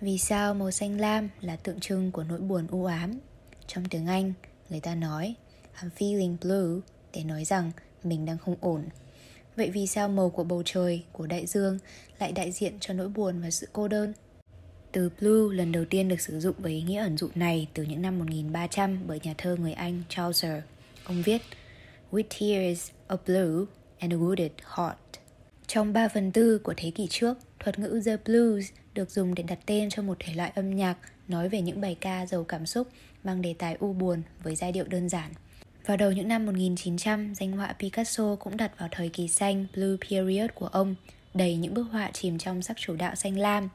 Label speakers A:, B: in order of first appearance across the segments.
A: Vì sao màu xanh lam là tượng trưng của nỗi buồn u ám? Trong tiếng Anh, người ta nói I'm feeling blue để nói rằng mình đang không ổn. Vậy vì sao màu của bầu trời, của đại dương lại đại diện cho nỗi buồn và sự cô đơn? Từ blue lần đầu tiên được sử dụng với ý nghĩa ẩn dụ này từ những năm 1300 bởi nhà thơ người Anh Chaucer. Ông viết With tears of blue and a wounded heart. Trong 3 phần tư của thế kỷ trước, thuật ngữ The Blues được dùng để đặt tên cho một thể loại âm nhạc nói về những bài ca giàu cảm xúc mang đề tài u buồn với giai điệu đơn giản. Vào đầu những năm 1900, danh họa Picasso cũng đặt vào thời kỳ xanh Blue Period của ông, đầy những bức họa chìm trong sắc chủ đạo xanh lam.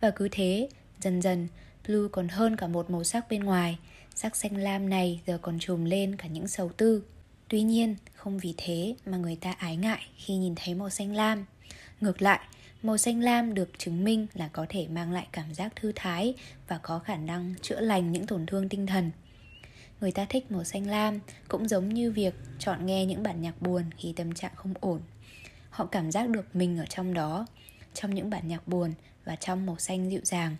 A: Và cứ thế, dần dần, blue còn hơn cả một màu sắc bên ngoài. Sắc xanh lam này giờ còn trùm lên cả những sầu tư. Tuy nhiên, không vì thế mà người ta ái ngại khi nhìn thấy màu xanh lam. Ngược lại, màu xanh lam được chứng minh là có thể mang lại cảm giác thư thái và có khả năng chữa lành những tổn thương tinh thần. Người ta thích màu xanh lam cũng giống như việc chọn nghe những bản nhạc buồn khi tâm trạng không ổn. Họ cảm giác được mình ở trong đó, trong những bản nhạc buồn và trong màu xanh dịu dàng.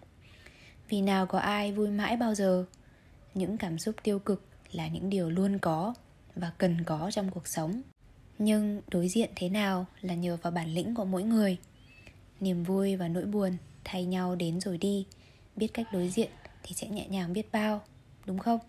A: Vì nào có ai vui mãi bao giờ? Những cảm xúc tiêu cực là những điều luôn có và cần có trong cuộc sống. Nhưng đối diện thế nào là nhờ vào bản lĩnh của mỗi người. Niềm vui và nỗi buồn thay nhau đến rồi đi, biết cách đối diện thì sẽ nhẹ nhàng biết bao, đúng không?